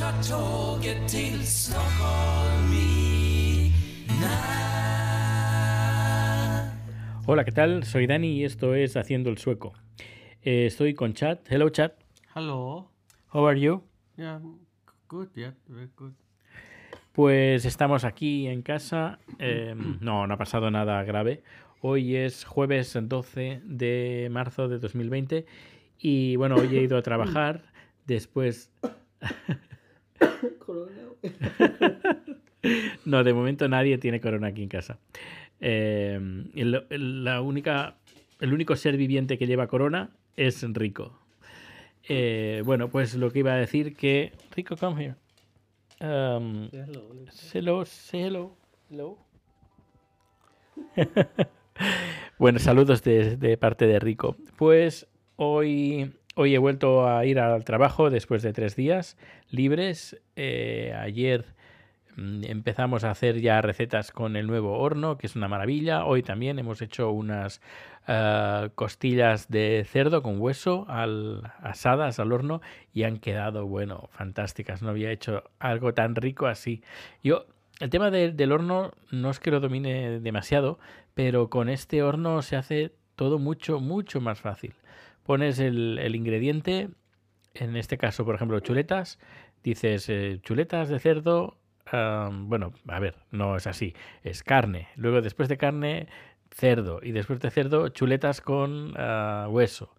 tar tåget till Stockholm i natt. Hola, ¿qué tal? Soy Dani y esto es Haciendo el Sueco. Eh, estoy con Chat. Hello, Chat. Hello. How are you? Yeah, good. Yeah, very good. Pues estamos aquí en casa. Eh, no, no ha pasado nada grave. Hoy es jueves 12 de marzo de 2020 y bueno, hoy he ido a trabajar. Después... no, de momento nadie tiene corona aquí en casa. Eh, el, el- la única, el único ser viviente que lleva corona es Rico. Eh, bueno, pues lo que iba a decir que... Rico, come here. Um, hello, say hello. Hello. bueno, saludos de, de parte de Rico. Pues hoy, hoy he vuelto a ir al trabajo después de tres días libres. Eh, ayer mm, empezamos a hacer ya recetas con el nuevo horno, que es una maravilla. Hoy también hemos hecho unas ah, costillas de cerdo con hueso asadas al horno y han quedado, bueno, fantásticas. No había hecho algo tan rico así. Yo, el tema de- del horno no es que lo domine demasiado, pero con este horno se hace todo mucho, mucho más fácil. Pones el, ingrediente, en este caso, por ejemplo, chuletas, dices eh, chuletas de cerdo, bueno, a ver, no es así, es carne. Luego, después de carne, cerdo. Y después de cerdo, chuletas con ah, hueso.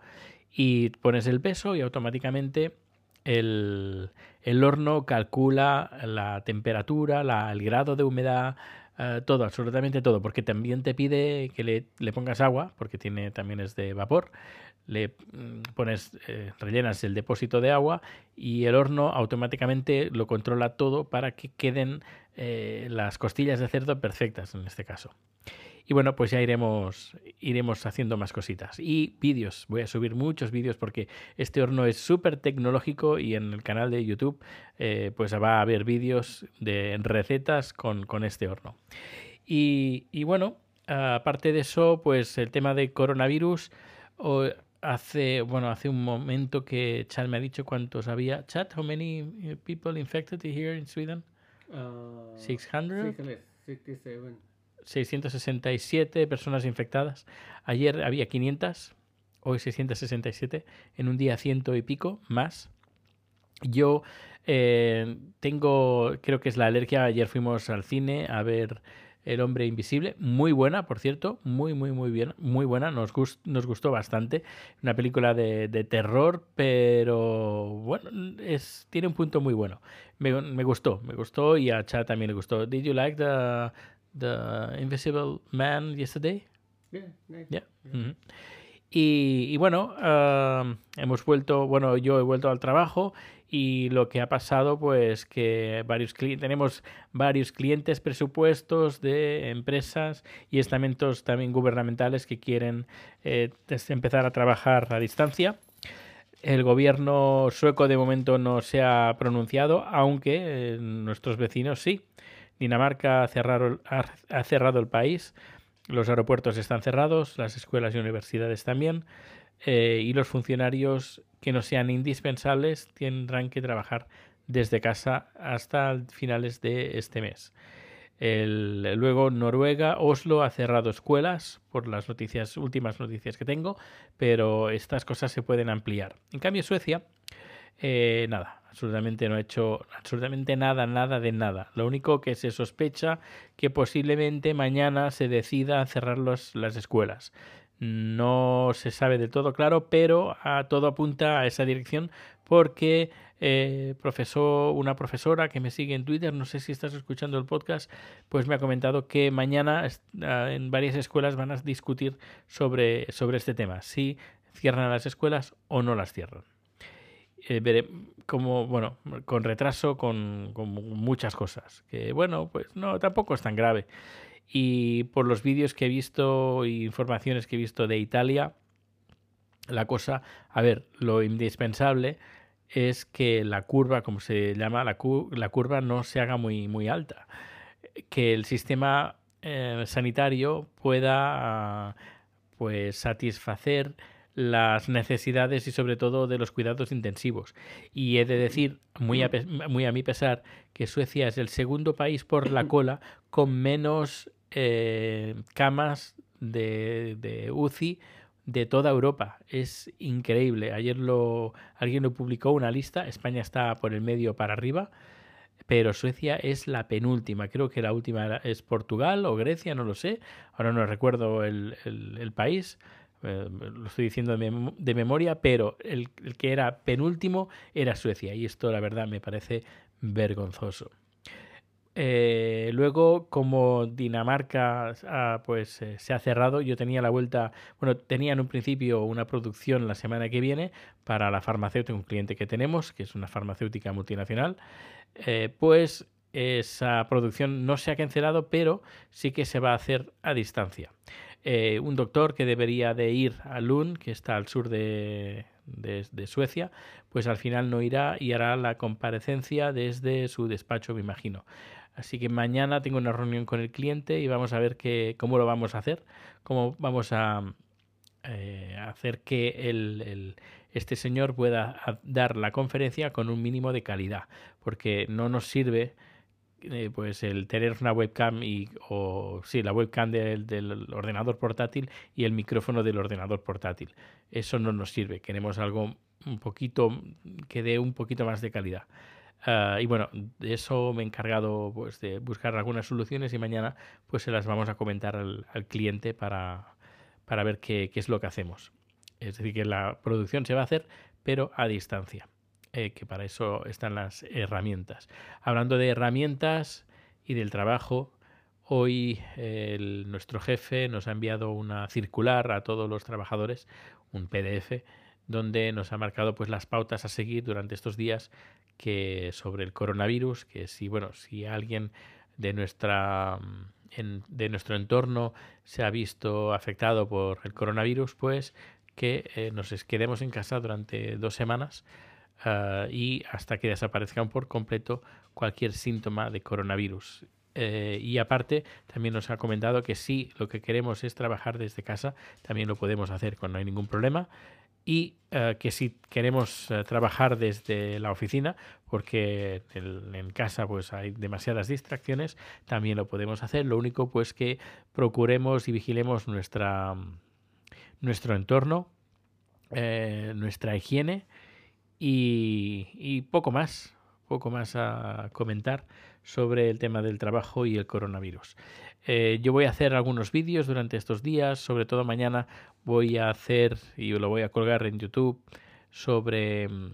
Y pones el peso y automáticamente el, el horno calcula la temperatura, la- el grado de humedad, eh, todo, absolutamente todo, porque también te pide que le, le pongas agua, porque tiene también es de vapor, le mm, pones, eh, rellenas el depósito de agua y el horno automáticamente lo controla todo para que queden eh, las costillas de cerdo perfectas en este caso. Y bueno, pues ya iremos, iremos haciendo más cositas. Y vídeos, voy a subir muchos vídeos porque este horno es súper tecnológico y en el canal de YouTube eh, pues va a haber vídeos de recetas con, con este horno. Y, y bueno, aparte de eso, pues el tema de coronavirus, hace, bueno, hace un momento que Chat me ha dicho cuántos había. Chat, how many uh, people infected here in Sweden? Uh, 600? 667. 667 personas infectadas. Ayer había 500, hoy 667, en un día ciento y pico más. Yo eh, tengo, creo que es la alergia. Ayer fuimos al cine a ver El hombre invisible, muy buena, por cierto, muy, muy, muy bien, muy buena, nos, gust- nos gustó bastante. Una película de, de terror, pero bueno, es, tiene un punto muy bueno. Me, me gustó, me gustó y a Chad también le gustó. Did you like the, the Invisible Man yesterday? Yeah, nice. Yeah. Ujú. Y, bueno, ah, hemos vuelto, bueno, yo he vuelto al trabajo y lo que ha pasado, pues que varios tenemos varios clientes, presupuestos de empresas y estamentos también gubernamentales que quieren eh, empezar a trabajar a distancia. El gobierno sueco de momento no se ha pronunciado, aunque eh, nuestros vecinos sí. Dinamarca ha cerrado, ha cerrado el país, los aeropuertos están cerrados, las escuelas y universidades también, eh, y los funcionarios que no sean indispensables tendrán que trabajar desde casa hasta finales de este mes. El- luego Noruega, Oslo ha cerrado escuelas por las noticias, últimas noticias que tengo, pero estas cosas se pueden ampliar. En cambio, Suecia, eh, nada, absolutamente no ha hecho absolutamente nada, nada de nada. Lo único que se sospecha que posiblemente mañana se decida cerrar las escuelas. No se sabe del todo claro, pero a, todo apunta a esa dirección porque eh, una profesora que me sigue en Twitter, no sé si estás escuchando el podcast, pues me ha comentado que mañana ah, en varias escuelas van a discutir sobre, sobre este tema, si cierran las escuelas o no las cierran. Eh, veré como, bueno, con retraso, con, muchas cosas. Que bueno, pues no, tampoco es tan grave. Y por los vídeos que he visto y informaciones que he visto de Italia, la cosa, a ver, lo indispensable es que la curva, como se llama, la, cu- la curva no se haga muy, muy alta. Que el sistema eh, sanitario pueda pues satisfacer las necesidades y sobre todo de los cuidados intensivos. Y he de decir, muy a, muy a mi pesar, que Suecia es el segundo país por la cola con menos eh, camas de, de UCI de toda Europa. Es increíble. Ayer lo, alguien lo publicó una lista. España está por el medio para arriba. Pero Suecia es la penúltima. Creo que la última es Portugal o Grecia, no lo sé. Ahora no recuerdo el, el- el país. Eh, lo estoy diciendo de, mem- de memoria, pero el, que era penúltimo era Suecia. Y esto, la verdad, me parece vergonzoso. Eh, luego, como Dinamarca pues eh, se ha cerrado, yo tenía la vuelta, bueno, tenía en un principio una producción la semana que viene para la farmacéutica, un cliente que tenemos, que es una farmacéutica multinacional, pues esa producción no se ha cancelado, pero sí que se va a hacer a distancia. Eh, un doctor que debería de ir a Lund, que está al sur de, Suecia, pues al final no irá y hará la comparecencia desde su despacho, me imagino. Así que mañana tengo una reunión con el cliente y vamos a ver qué, cómo lo vamos a hacer, cómo vamos a eh, hacer que el, este señor pueda dar la conferencia con un mínimo de calidad, porque no nos sirve eh, pues el tener una webcam y o sí la webcam del, del ordenador portátil y el micrófono del ordenador portátil. Eso no nos sirve queremos algo un poquito que dé un poquito más de calidad. Ah, y bueno, de eso me he encargado pues, de buscar algunas soluciones y mañana pues se las vamos a comentar al, al cliente para, para ver qué, qué es lo que hacemos. Es decir, que la producción se va a hacer, pero a distancia, eh, que para eso están las herramientas. Hablando de herramientas y del trabajo, hoy el- nuestro jefe nos ha enviado una circular a todos los trabajadores, un PDF, donde nos ha marcado pues las pautas a seguir durante estos días que sobre el coronavirus, que si bueno, si alguien de nuestra de nuestro entorno se ha visto afectado por el coronavirus, pues que eh, nos quedemos en casa durante dos semanas ah, y hasta que desaparezcan por completo cualquier síntoma de coronavirus. Eh, y aparte, también nos ha comentado que si lo que queremos es trabajar desde casa, también lo podemos hacer con no hay ningún problema. Y eh, que si queremos eh, trabajar desde la oficina, porque en casa pues hay demasiadas distracciones, también lo podemos hacer. Lo único pues que procuremos y vigilemos nuestra, nuestro entorno, eh, nuestra higiene y, poco más, poco más a comentar sobre el tema del trabajo y el coronavirus. Eh, yo voy a hacer algunos vídeos durante estos días, sobre todo mañana voy a hacer y lo voy a colgar en YouTube sobre mm,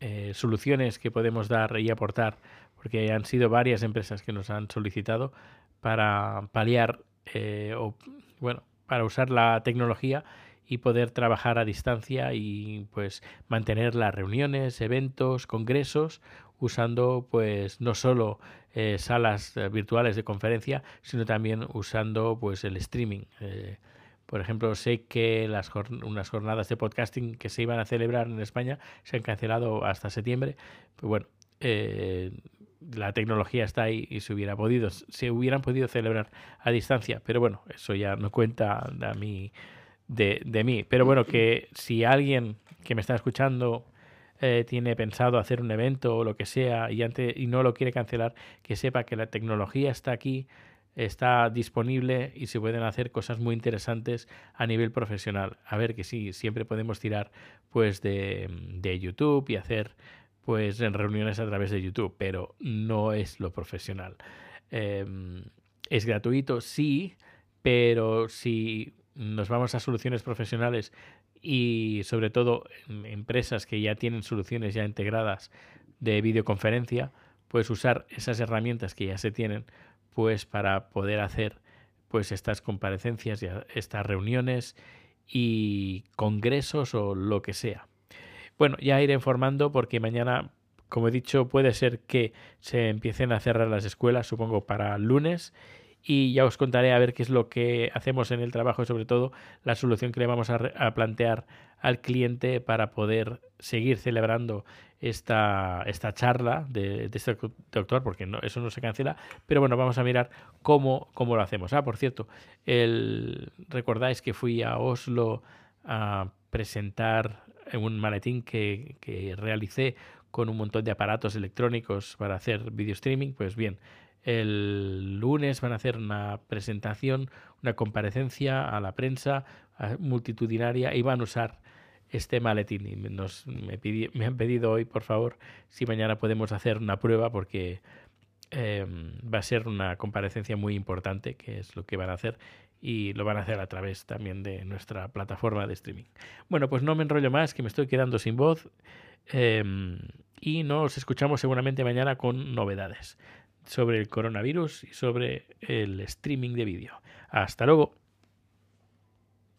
eh, soluciones que podemos dar y aportar, porque han sido varias empresas que nos han solicitado para paliar eh, o bueno, para usar la tecnología y poder trabajar a distancia y pues mantener las reuniones, eventos, congresos usando pues no solo eh, salas eh, virtuales de conferencia, sino también usando pues el streaming. Eh, por ejemplo, sé que las jorn- unas jornadas de podcasting que se iban a celebrar en España se han cancelado hasta septiembre. Pues bueno, la tecnología está ahí y se hubiera podido, se hubieran podido celebrar a distancia, pero bueno, eso ya no cuenta a mí, de, de mí. Pero bueno, que si alguien que me está escuchando eh, tiene pensado hacer un evento o lo que sea y, ante- y no lo quiere cancelar, que sepa que la tecnología está aquí, está disponible y se pueden hacer cosas muy interesantes a nivel profesional. A ver que sí, siempre podemos tirar pues de, de YouTube y hacer pues en reuniones a través de YouTube, pero no es lo profesional. Eh, es gratuito, sí, pero si nos vamos a soluciones profesionales y sobre todo en empresas que ya tienen soluciones ya integradas de videoconferencia, pues usar esas herramientas que ya se tienen pues para poder hacer pues estas comparecencias y estas reuniones y congresos o lo que sea. Bueno, ya iré informando porque mañana, como he dicho, puede ser que se empiecen a cerrar las escuelas, supongo para lunes, y ya os contaré a ver qué es lo que hacemos en el trabajo y sobre todo la solución que le vamos a, a plantear al cliente para poder seguir celebrando esta, esta charla de, de este doctor, porque no, eso no se cancela, pero bueno, vamos a mirar cómo, cómo lo hacemos. Ah, por cierto, el, recordáis que fui a Oslo a presentar un maletín que, que realicé con un montón de aparatos electrónicos para hacer video streaming, pues bien, el lunes van a hacer una presentación, una comparecencia a la prensa multitudinaria y van a usar este maletín. Y nos, me, han pedido hoy, por favor, si mañana podemos hacer una prueba porque eh, va a ser una comparecencia muy importante, que es lo que van a hacer y lo van a hacer a través también de nuestra plataforma de streaming. Bueno, pues no me enrollo más, que me estoy quedando sin voz eh, y nos escuchamos seguramente mañana con novedades sobre el coronavirus y sobre el streaming de vídeo. Hasta luego.